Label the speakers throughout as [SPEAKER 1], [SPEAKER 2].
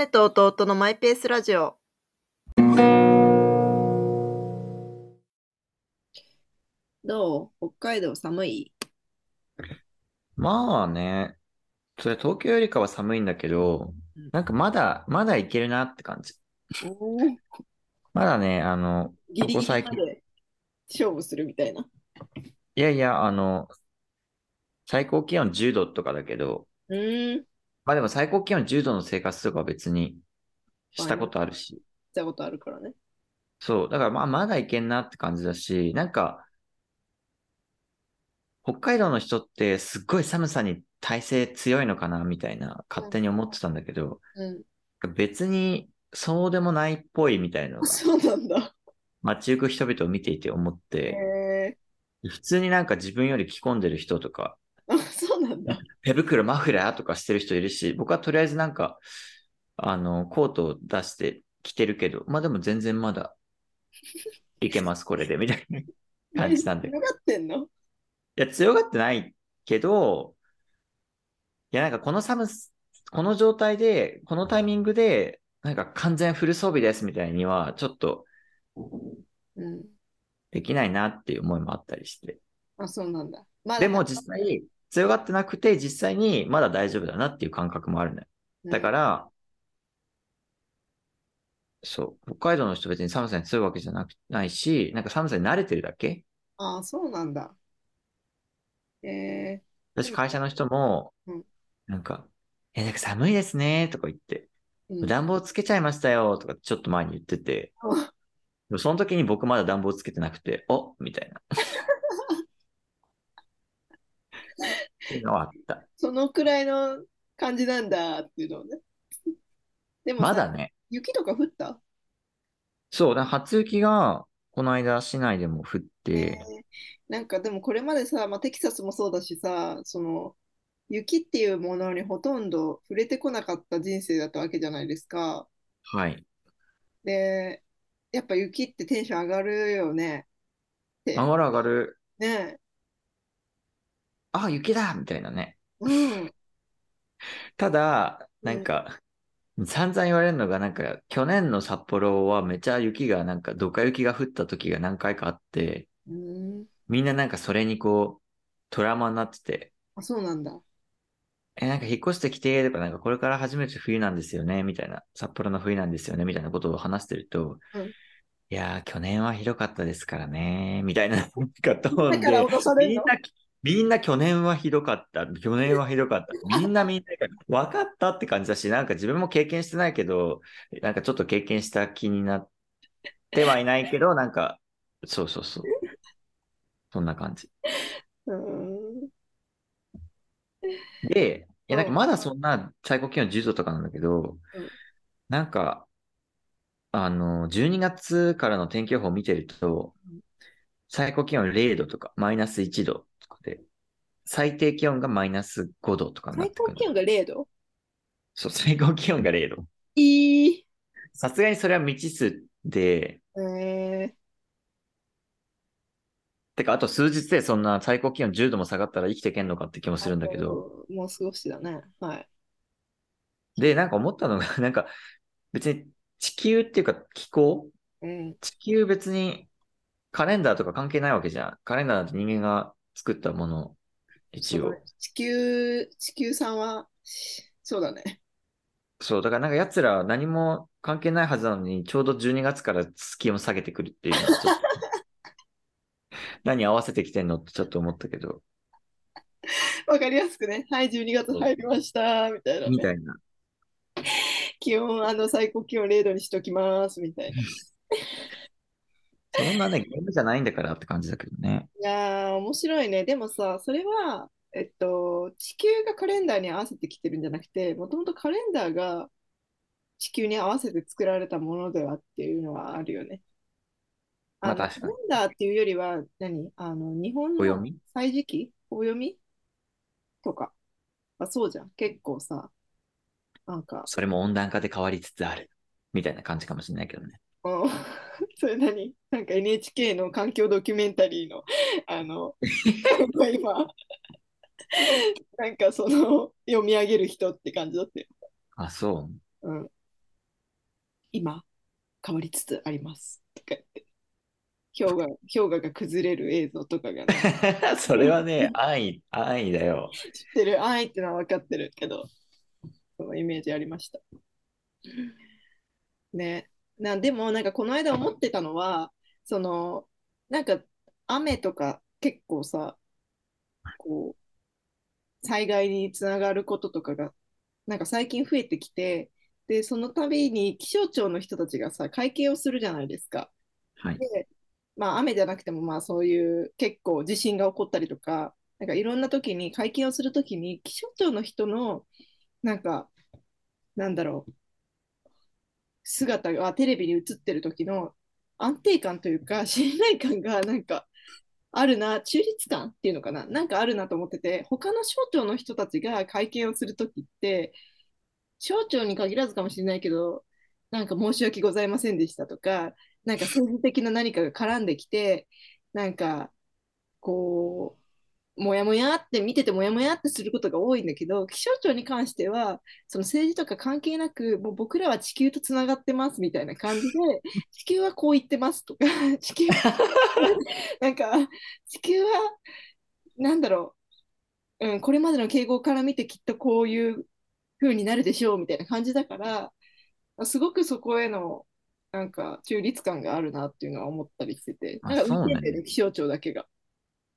[SPEAKER 1] 姉と弟のマイペースラジオ。どう？北海道寒い？
[SPEAKER 2] まあね、それ東京よりかは寒いんだけど、なんかまだ、まだいけるなって感じ。
[SPEAKER 1] おー
[SPEAKER 2] まだね、あの、
[SPEAKER 1] ギリギリま
[SPEAKER 2] ここ最近、
[SPEAKER 1] で勝負するみたいな。
[SPEAKER 2] いやいや、あの、最高気温10度とかだけど、
[SPEAKER 1] うーん。
[SPEAKER 2] まあでも最高気温10度の生活とかは別にしたことあるし、
[SPEAKER 1] したことあるからね。
[SPEAKER 2] そう、だからまあまだいけんなって感じだし、なんか、北海道の人ってすっごい寒さに耐性強いのかなみたいな勝手に思ってたんだけど、
[SPEAKER 1] うん。
[SPEAKER 2] 別にそうでもないっぽいみたいな
[SPEAKER 1] そうなんだ。
[SPEAKER 2] 街行く人々を見ていて思っ
[SPEAKER 1] へ
[SPEAKER 2] て、
[SPEAKER 1] え
[SPEAKER 2] 普通になんか自分より着込んでる人とか。手袋、マフラーとかしてる人いるし、僕はとりあえずなんか、あの、コートを出して着てるけど、まあでも全然まだいけます、これで、みたいな 感じなんで。
[SPEAKER 1] 強がってんの？
[SPEAKER 2] や、強がってないけど、いや、なんかこの寒す、この状態で、このタイミングで、なんか完全フル装備ですみたいには、ちょっと
[SPEAKER 1] うん。
[SPEAKER 2] できないなっていう思いもあったりして。
[SPEAKER 1] あ、そうなんだ。まだ
[SPEAKER 2] でも実際、強がってなくて、実際にまだ大丈夫だなっていう感覚もあるのよ。だから、そう、北海道の人別に寒さに強いわけじゃなくないし、なんか寒さに慣れてるだけ？
[SPEAKER 1] ああ、そうなんだ。え
[SPEAKER 2] 私、会社の人も
[SPEAKER 1] うん、
[SPEAKER 2] なんか、え、なんか寒いですねとか言って、
[SPEAKER 1] ー、うん
[SPEAKER 2] 暖房つけちゃいましたよとかちょっと前に言ってて、その時に僕まだ暖房つけてなくて、おみたいな。っていうのはあった。
[SPEAKER 1] そのくらいの感じなんだっていうのをね。でもさ
[SPEAKER 2] まだね。
[SPEAKER 1] 雪とか降った？
[SPEAKER 2] そう、だ初雪が、この間市内でも降って、
[SPEAKER 1] なんかでもこれまでさ、まあ、テキサスもそうだしさ、その雪っていうものにほとんど触れてこなかった人生だったわけじゃないですか。
[SPEAKER 2] はい。
[SPEAKER 1] で、やっぱ雪ってテンション上がるよね。
[SPEAKER 2] 上がる上がる。
[SPEAKER 1] ね
[SPEAKER 2] あ、雪だみたいなね。
[SPEAKER 1] うん。
[SPEAKER 2] ただ、なんか、散々言われるのが、なんか、去年の札幌はめちゃ雪が、なんか、ドカ雪が降った時が何回かあって、
[SPEAKER 1] うん。
[SPEAKER 2] みんななんかそれにこう、トラウマになってて、
[SPEAKER 1] あ、そうなんだ。
[SPEAKER 2] え、なんか引っ越してきて、とか、なんかこれから初めて冬なんですよね、みたいな、札幌の冬なんですよね、みたいなことを話してると、
[SPEAKER 1] うん
[SPEAKER 2] いやー、去年はひどかったですからね、みたいな、なんかトーンで、みんな、みんな去年はひどかった、去年はひどかった、みんなみんな分かったって感じだし、なんか自分も経験してないけど、なんかちょっと経験した気になってはいないけど、なんか、そうそうそう。そんな感じ。
[SPEAKER 1] うん。
[SPEAKER 2] で、いや、なんか
[SPEAKER 1] うん
[SPEAKER 2] まだそんな最高気温10度とかなんだけど
[SPEAKER 1] うん、
[SPEAKER 2] なんか、あの、12月からの天気予報を見てると
[SPEAKER 1] うん、
[SPEAKER 2] 最高気温0度とか、マイナス1度とかで、最低気温がマイナス5度とかになってくる
[SPEAKER 1] 最高気温が0度？
[SPEAKER 2] そう、最高気温が0度。
[SPEAKER 1] いい。
[SPEAKER 2] さすがにそれは未知数で、
[SPEAKER 1] え
[SPEAKER 2] てか、あと数日でそんな最高気温10度も下がったら生きていけんのかって気も
[SPEAKER 1] ー、
[SPEAKER 2] するんだけど、
[SPEAKER 1] もう少しだね。はい。
[SPEAKER 2] で、なんか思ったのが、なんか別に地球っていうか気候？
[SPEAKER 1] うん。
[SPEAKER 2] 地球別にカレンダーとか関係ないわけじゃん。カレンダーなんて人間が作ったもの、一応
[SPEAKER 1] 地球、地球さんは、そうだね。
[SPEAKER 2] そう、だからなんか奴ら何も関係ないはずなのに、ちょうど12月から気温下げてくるっていうのはちょっと 何合わせてきてんのってちょっと思ったけど、
[SPEAKER 1] わかりやすくね。はい、12月入りました。みたいな、ね。
[SPEAKER 2] みたいな。
[SPEAKER 1] 気温、あの、最高気温0度にしときます。みたいな。い
[SPEAKER 2] そんなね、ゲームじゃないんだからって感じだけどね。
[SPEAKER 1] やー、面白いね。でもさ、それは、えっと、地球がカレンダーに合わせてきてるんじゃなくて、もともとカレンダーが地球に合わせて作られたものではっていうのはあるよね。
[SPEAKER 2] まあ確かに
[SPEAKER 1] カレンダーっていうよりは、何？あの、日本の
[SPEAKER 2] 暦？
[SPEAKER 1] 歳時記暦？とか？あ、そうじゃん。結構さ、なんか、
[SPEAKER 2] それも温暖化で変わりつつある。みたいな感じかもしれないけどね。
[SPEAKER 1] う んそれ何？なんか NHK の環境ドキュメンタリーの、あの、今、なんかその、読み上げる人って感じだったよ。
[SPEAKER 2] あ、そ
[SPEAKER 1] うん。今変わりつつあります。とか言って。氷河氷河が崩れる映像とかが、ね、
[SPEAKER 2] それはね、安易、安易だよ。
[SPEAKER 1] 知ってる？安易ってのは分かってるけどそのイメージありました。ねなでもなんかこの間思ってたのはそのなんか雨とか結構さこう災害につながることとかがなんか最近増えてきてでその度に気象庁の人たちがさ会見をするじゃないですか。
[SPEAKER 2] はい。
[SPEAKER 1] でまあ雨じゃなくてもまあそういう結構地震が起こったりとかなんかいろんな時に会見をする時に気象庁の人のなんかなんだろう姿がテレビに映ってる時の安定感というか信頼感がなんかあるな中立感っていうのかななんかあるなと思ってて他の省庁の人たちが会見をする時って省庁に限らずかもしれないけどなんか申し訳ございませんでしたとかなんか政治的な何かが絡んできてなんかこうもやもやって見ててもやもやってすることが多いんだけど気象庁に関してはその政治とか関係なくもう僕らは地球とつながってますみたいな感じで 地球はこう言ってますとか 地球 なんか地球はなんだろう、うん、これまでの傾向から見てきっとこういう風になるでしょうみたいな感じだからすごくそこへのなんか中立感があるなっていうのは思ったりしてて、
[SPEAKER 2] あ
[SPEAKER 1] なんか見ててね、気象庁だけが、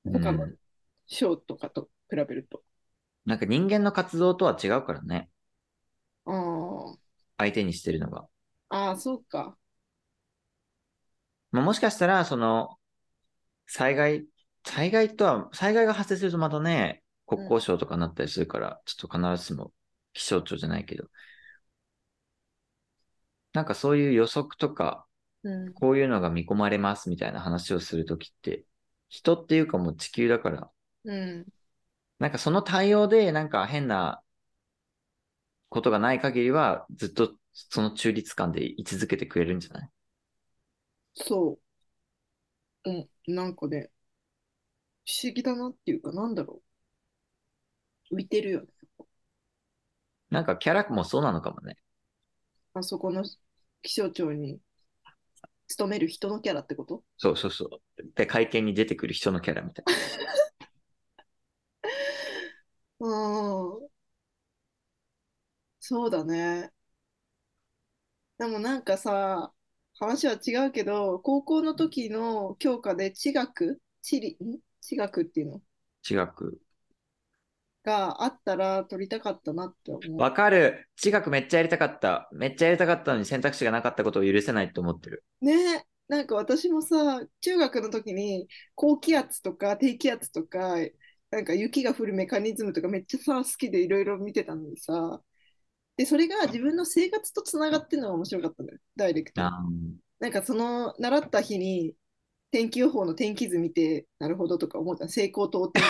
[SPEAKER 1] 他の
[SPEAKER 2] うん
[SPEAKER 1] 省とかと比べると。
[SPEAKER 2] なんか人間の活動とは違うからね。
[SPEAKER 1] あ
[SPEAKER 2] 相手にしてるのが。
[SPEAKER 1] あ、ああ、そうか。
[SPEAKER 2] まあ、もしかしたら、その、災害、災害とは、災害が発生するとまたね、国交省とかになったりするから、ちょっと必ずしも気象庁じゃないけど、なんかそういう予測とか、
[SPEAKER 1] うん、
[SPEAKER 2] こういうのが見込まれますみたいな話をするときって、人っていうかもう地球だから、
[SPEAKER 1] うん、
[SPEAKER 2] なんかその対応でなんか変なことがない限りは、ずっとその中立感で居続けてくれるんじゃない？
[SPEAKER 1] そう。うん、なんかね、不思議だなっていうか、なんだろう。浮いてるよね。
[SPEAKER 2] なんかキャラもそうなのかもね。
[SPEAKER 1] あそこの気象庁に勤める人のキャラってこと？
[SPEAKER 2] そうそうそう。で、会見に出てくる人のキャラみたいな。
[SPEAKER 1] うん。そうだね。でもなんかさ、話は違うけど、高校の時の教科で地学、地理、ん？地学っていうの？
[SPEAKER 2] 地学。
[SPEAKER 1] があったら取りたかったなって思う。
[SPEAKER 2] わかる。地学めっちゃやりたかった。めっちゃやりたかったのに選択肢がなかったことを許せないと思ってる。
[SPEAKER 1] ねなんか私もさ、中学の時に高気圧とか低気圧とか、なんか雪が降るメカニズムとかめっちゃさ、好きでいろいろ見てたのにさ、で、それが自分の生活とつながってるのが面白かったのよ、ダイレクトなんかその習った日に天気予報の天気図見て、なるほどとか思った西高東低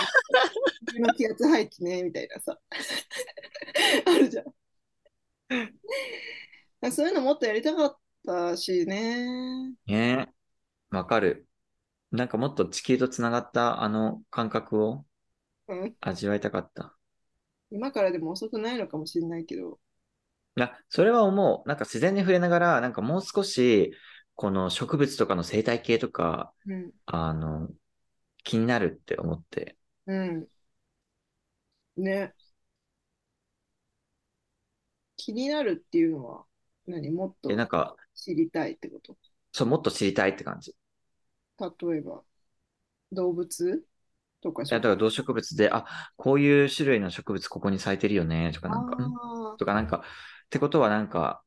[SPEAKER 1] 自分の気圧配置ねみたいなさ。あるじゃん。そういうのもっとやりたかったしね。
[SPEAKER 2] ね。え。わかる。なんかもっと地球とつながったあの感覚を
[SPEAKER 1] うん、
[SPEAKER 2] 味わいたかった。
[SPEAKER 1] 今からでも遅くないのかもしれないけど。
[SPEAKER 2] な、それは思う。なんか自然に触れながら、なんかもう少し、この植物とかの生態系とか、
[SPEAKER 1] うん。
[SPEAKER 2] あの、気になるって思って。
[SPEAKER 1] うん。ね。気になるっていうのは何？もっと
[SPEAKER 2] で、なんか、
[SPEAKER 1] 知りたいってこと？
[SPEAKER 2] そう、もっと知りたいって感じ。い
[SPEAKER 1] 例えば、動物？とか
[SPEAKER 2] や、だから動植物で、あ、こういう種類の植物ここに咲いてるよね、とかなんか、とかなんか、ってことはなんか、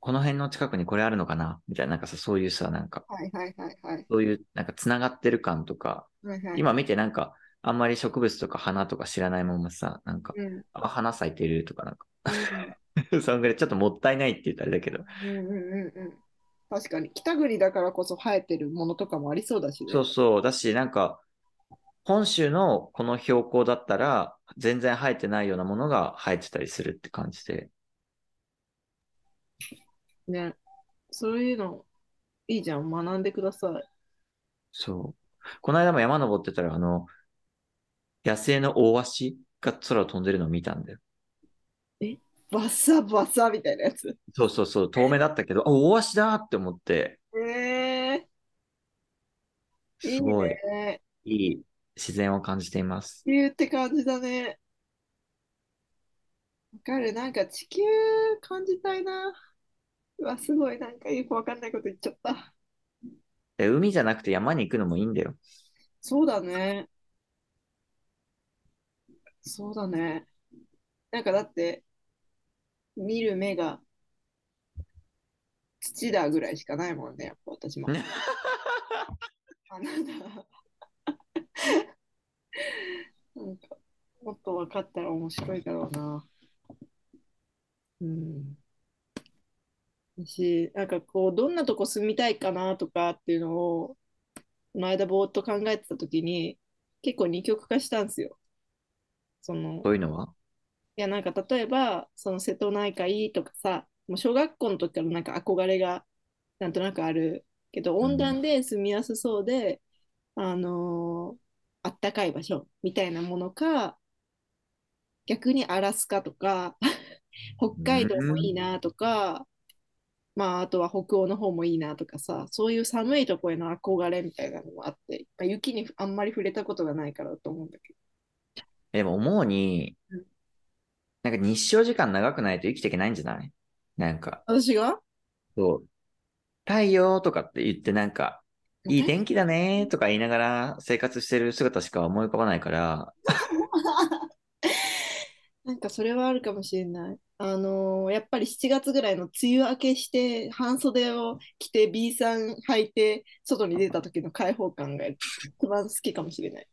[SPEAKER 2] この辺の近くにこれあるのかなみたいな、なんかさ、そういうさ、なんか、
[SPEAKER 1] あ、はいはいはいはい。
[SPEAKER 2] そういう、なんか繋がってる感とか、
[SPEAKER 1] はいはい、
[SPEAKER 2] 今見てなんか、あんまり植物とか花とか知らないままさ、なんか、
[SPEAKER 1] うん、
[SPEAKER 2] あ、花咲いてるとかなんか、そんぐらいちょっともったいないって言ったらあれだけど、
[SPEAKER 1] うんうんうんうん。確かに、北国だからこそ生えてるものとかもありそうだしね。
[SPEAKER 2] そうそう、だし、なんか、本州のこの標高だったら、全然生えてないようなものが生えてたりするって感じで、
[SPEAKER 1] ね。そういうの、いいじゃん。学んでください。
[SPEAKER 2] そう。この間も山登ってたら、あの、野生のオオワシが空を飛んでるのを見たんだよ。
[SPEAKER 1] え？バサバサみたいなやつ？
[SPEAKER 2] そうそうそう、遠目だったけど、あ、大足だって思って、
[SPEAKER 1] えー、いい
[SPEAKER 2] すごい
[SPEAKER 1] ね。
[SPEAKER 2] いい自然を感じています。
[SPEAKER 1] 地球って感じだね。わかる。なんか地球感じたいな。うわ、すごい。なんかよくわかんないこと言っちゃった。
[SPEAKER 2] で海じゃなくて山に行くのもいいんだよ。
[SPEAKER 1] そうだね。そうだね。なんかだって、見る目が土だぐらいしかないもんね、やっぱ私も。
[SPEAKER 2] ね
[SPEAKER 1] 花だ。なんか、もっと分かったら面白いだろうな。うん。し、なんかこう、どんなとこ住みたいかなとかっていうのを、この間ぼーっと考えてたときに、結構二極化したんですよ。その、
[SPEAKER 2] そういうのは？い
[SPEAKER 1] や、なんか例えば、その瀬戸内海とかさ、もう小学校の時からなんか憧れがなんとなくあるけど、
[SPEAKER 2] ん
[SPEAKER 1] 温暖で住みやすそうで、あのーあったかい場所みたいなものか、逆にアラスカとか、北海道もいいなとか、まあ、あとは北欧の方もいいなとかさ、そういう寒いとこへの憧れみたいなのもあって、まあ、雪にあんまり触れたことがないからだと思うんだけ
[SPEAKER 2] でも思うに
[SPEAKER 1] うん、
[SPEAKER 2] なんか日照時間長くないと生きていけないんじゃない？なんか、
[SPEAKER 1] ど。私が？
[SPEAKER 2] そう、太陽とかって言ってなんか、いい天気だねとか言いながら生活してる姿しか思い浮かばないから、
[SPEAKER 1] なんかそれはあるかもしれない。あのーやっぱり7月ぐらいの梅雨明けして半袖を着て B さん履いて外に出た時の開放感が一番好きかもしれない。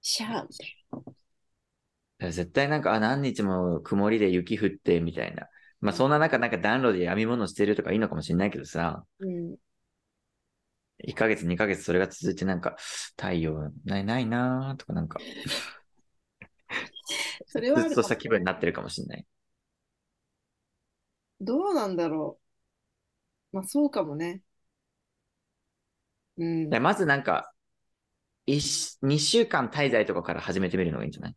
[SPEAKER 1] シャーみたい
[SPEAKER 2] 絶対なんか、あ、何日も曇りで雪降ってみたいな。まあそんな中なんか暖炉で編み物してるとかいいのかもしれないけどさ、
[SPEAKER 1] な。うん。
[SPEAKER 2] 1ヶ月、2ヶ月それが続いてなんか、太陽ないないなーとかなんか、
[SPEAKER 1] それはあ
[SPEAKER 2] ずっとした気分になってるかもしれない。
[SPEAKER 1] どうなんだろう。まあそうかもね。うん。
[SPEAKER 2] でまずなんか、一2週間滞在とかから始めてみるのがいいんじゃない？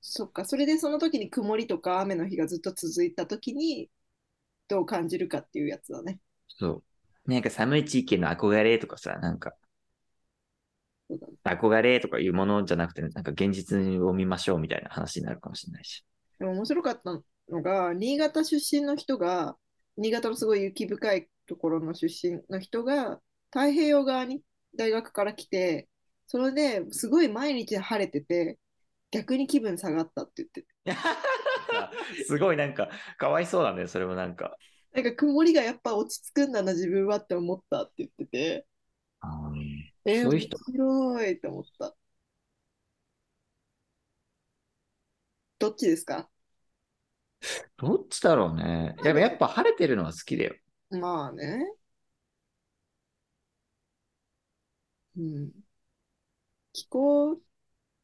[SPEAKER 1] そっか。それでその時に曇りとか雨の日がずっと続いた時にどう感じるかっていうやつだね。
[SPEAKER 2] そう。なんか寒い地域への憧れとかさ、なんか、憧れとかいうものじゃなくて、なんか現実を見ましょうみたいな話になるかもしれないし。
[SPEAKER 1] でも面白かったのが、新潟出身の人が、新潟のすごい雪深いところの出身の人が、太平洋側に大学から来て、それですごい毎日晴れてて、逆に気分下がったって言ってて。
[SPEAKER 2] すごいなんか、かわいそうだね、それもなんか。
[SPEAKER 1] なんか曇りがやっぱ落ち着くんだな、自分はって思ったって言ってて、えー、面
[SPEAKER 2] そういう人
[SPEAKER 1] 白いと思った。どっちですか？
[SPEAKER 2] どっちだろうね。でもやっぱ晴れてるのは好きだよ。
[SPEAKER 1] まあね。うん。気候っ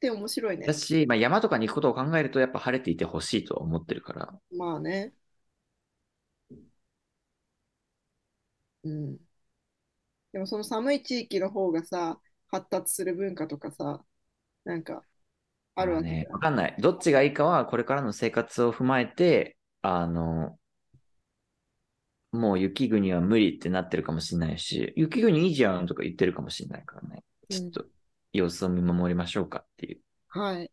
[SPEAKER 1] て面白いね。
[SPEAKER 2] 私、まあ、山とかに行くことを考えると、やっぱ晴れていてほしいとは思ってるから。
[SPEAKER 1] まあね。うん。でもその寒い地域の方がさ、発達する文化とかさ、なんかあるわけ
[SPEAKER 2] ねわかんない。どっちがいいかは、これからの生活を踏まえて、あの、もう雪国は無理ってなってるかもしれないし、雪国いいじゃんとか言ってるかもしれないからね。ちょっと様子を見守りましょうかっていう。
[SPEAKER 1] はい。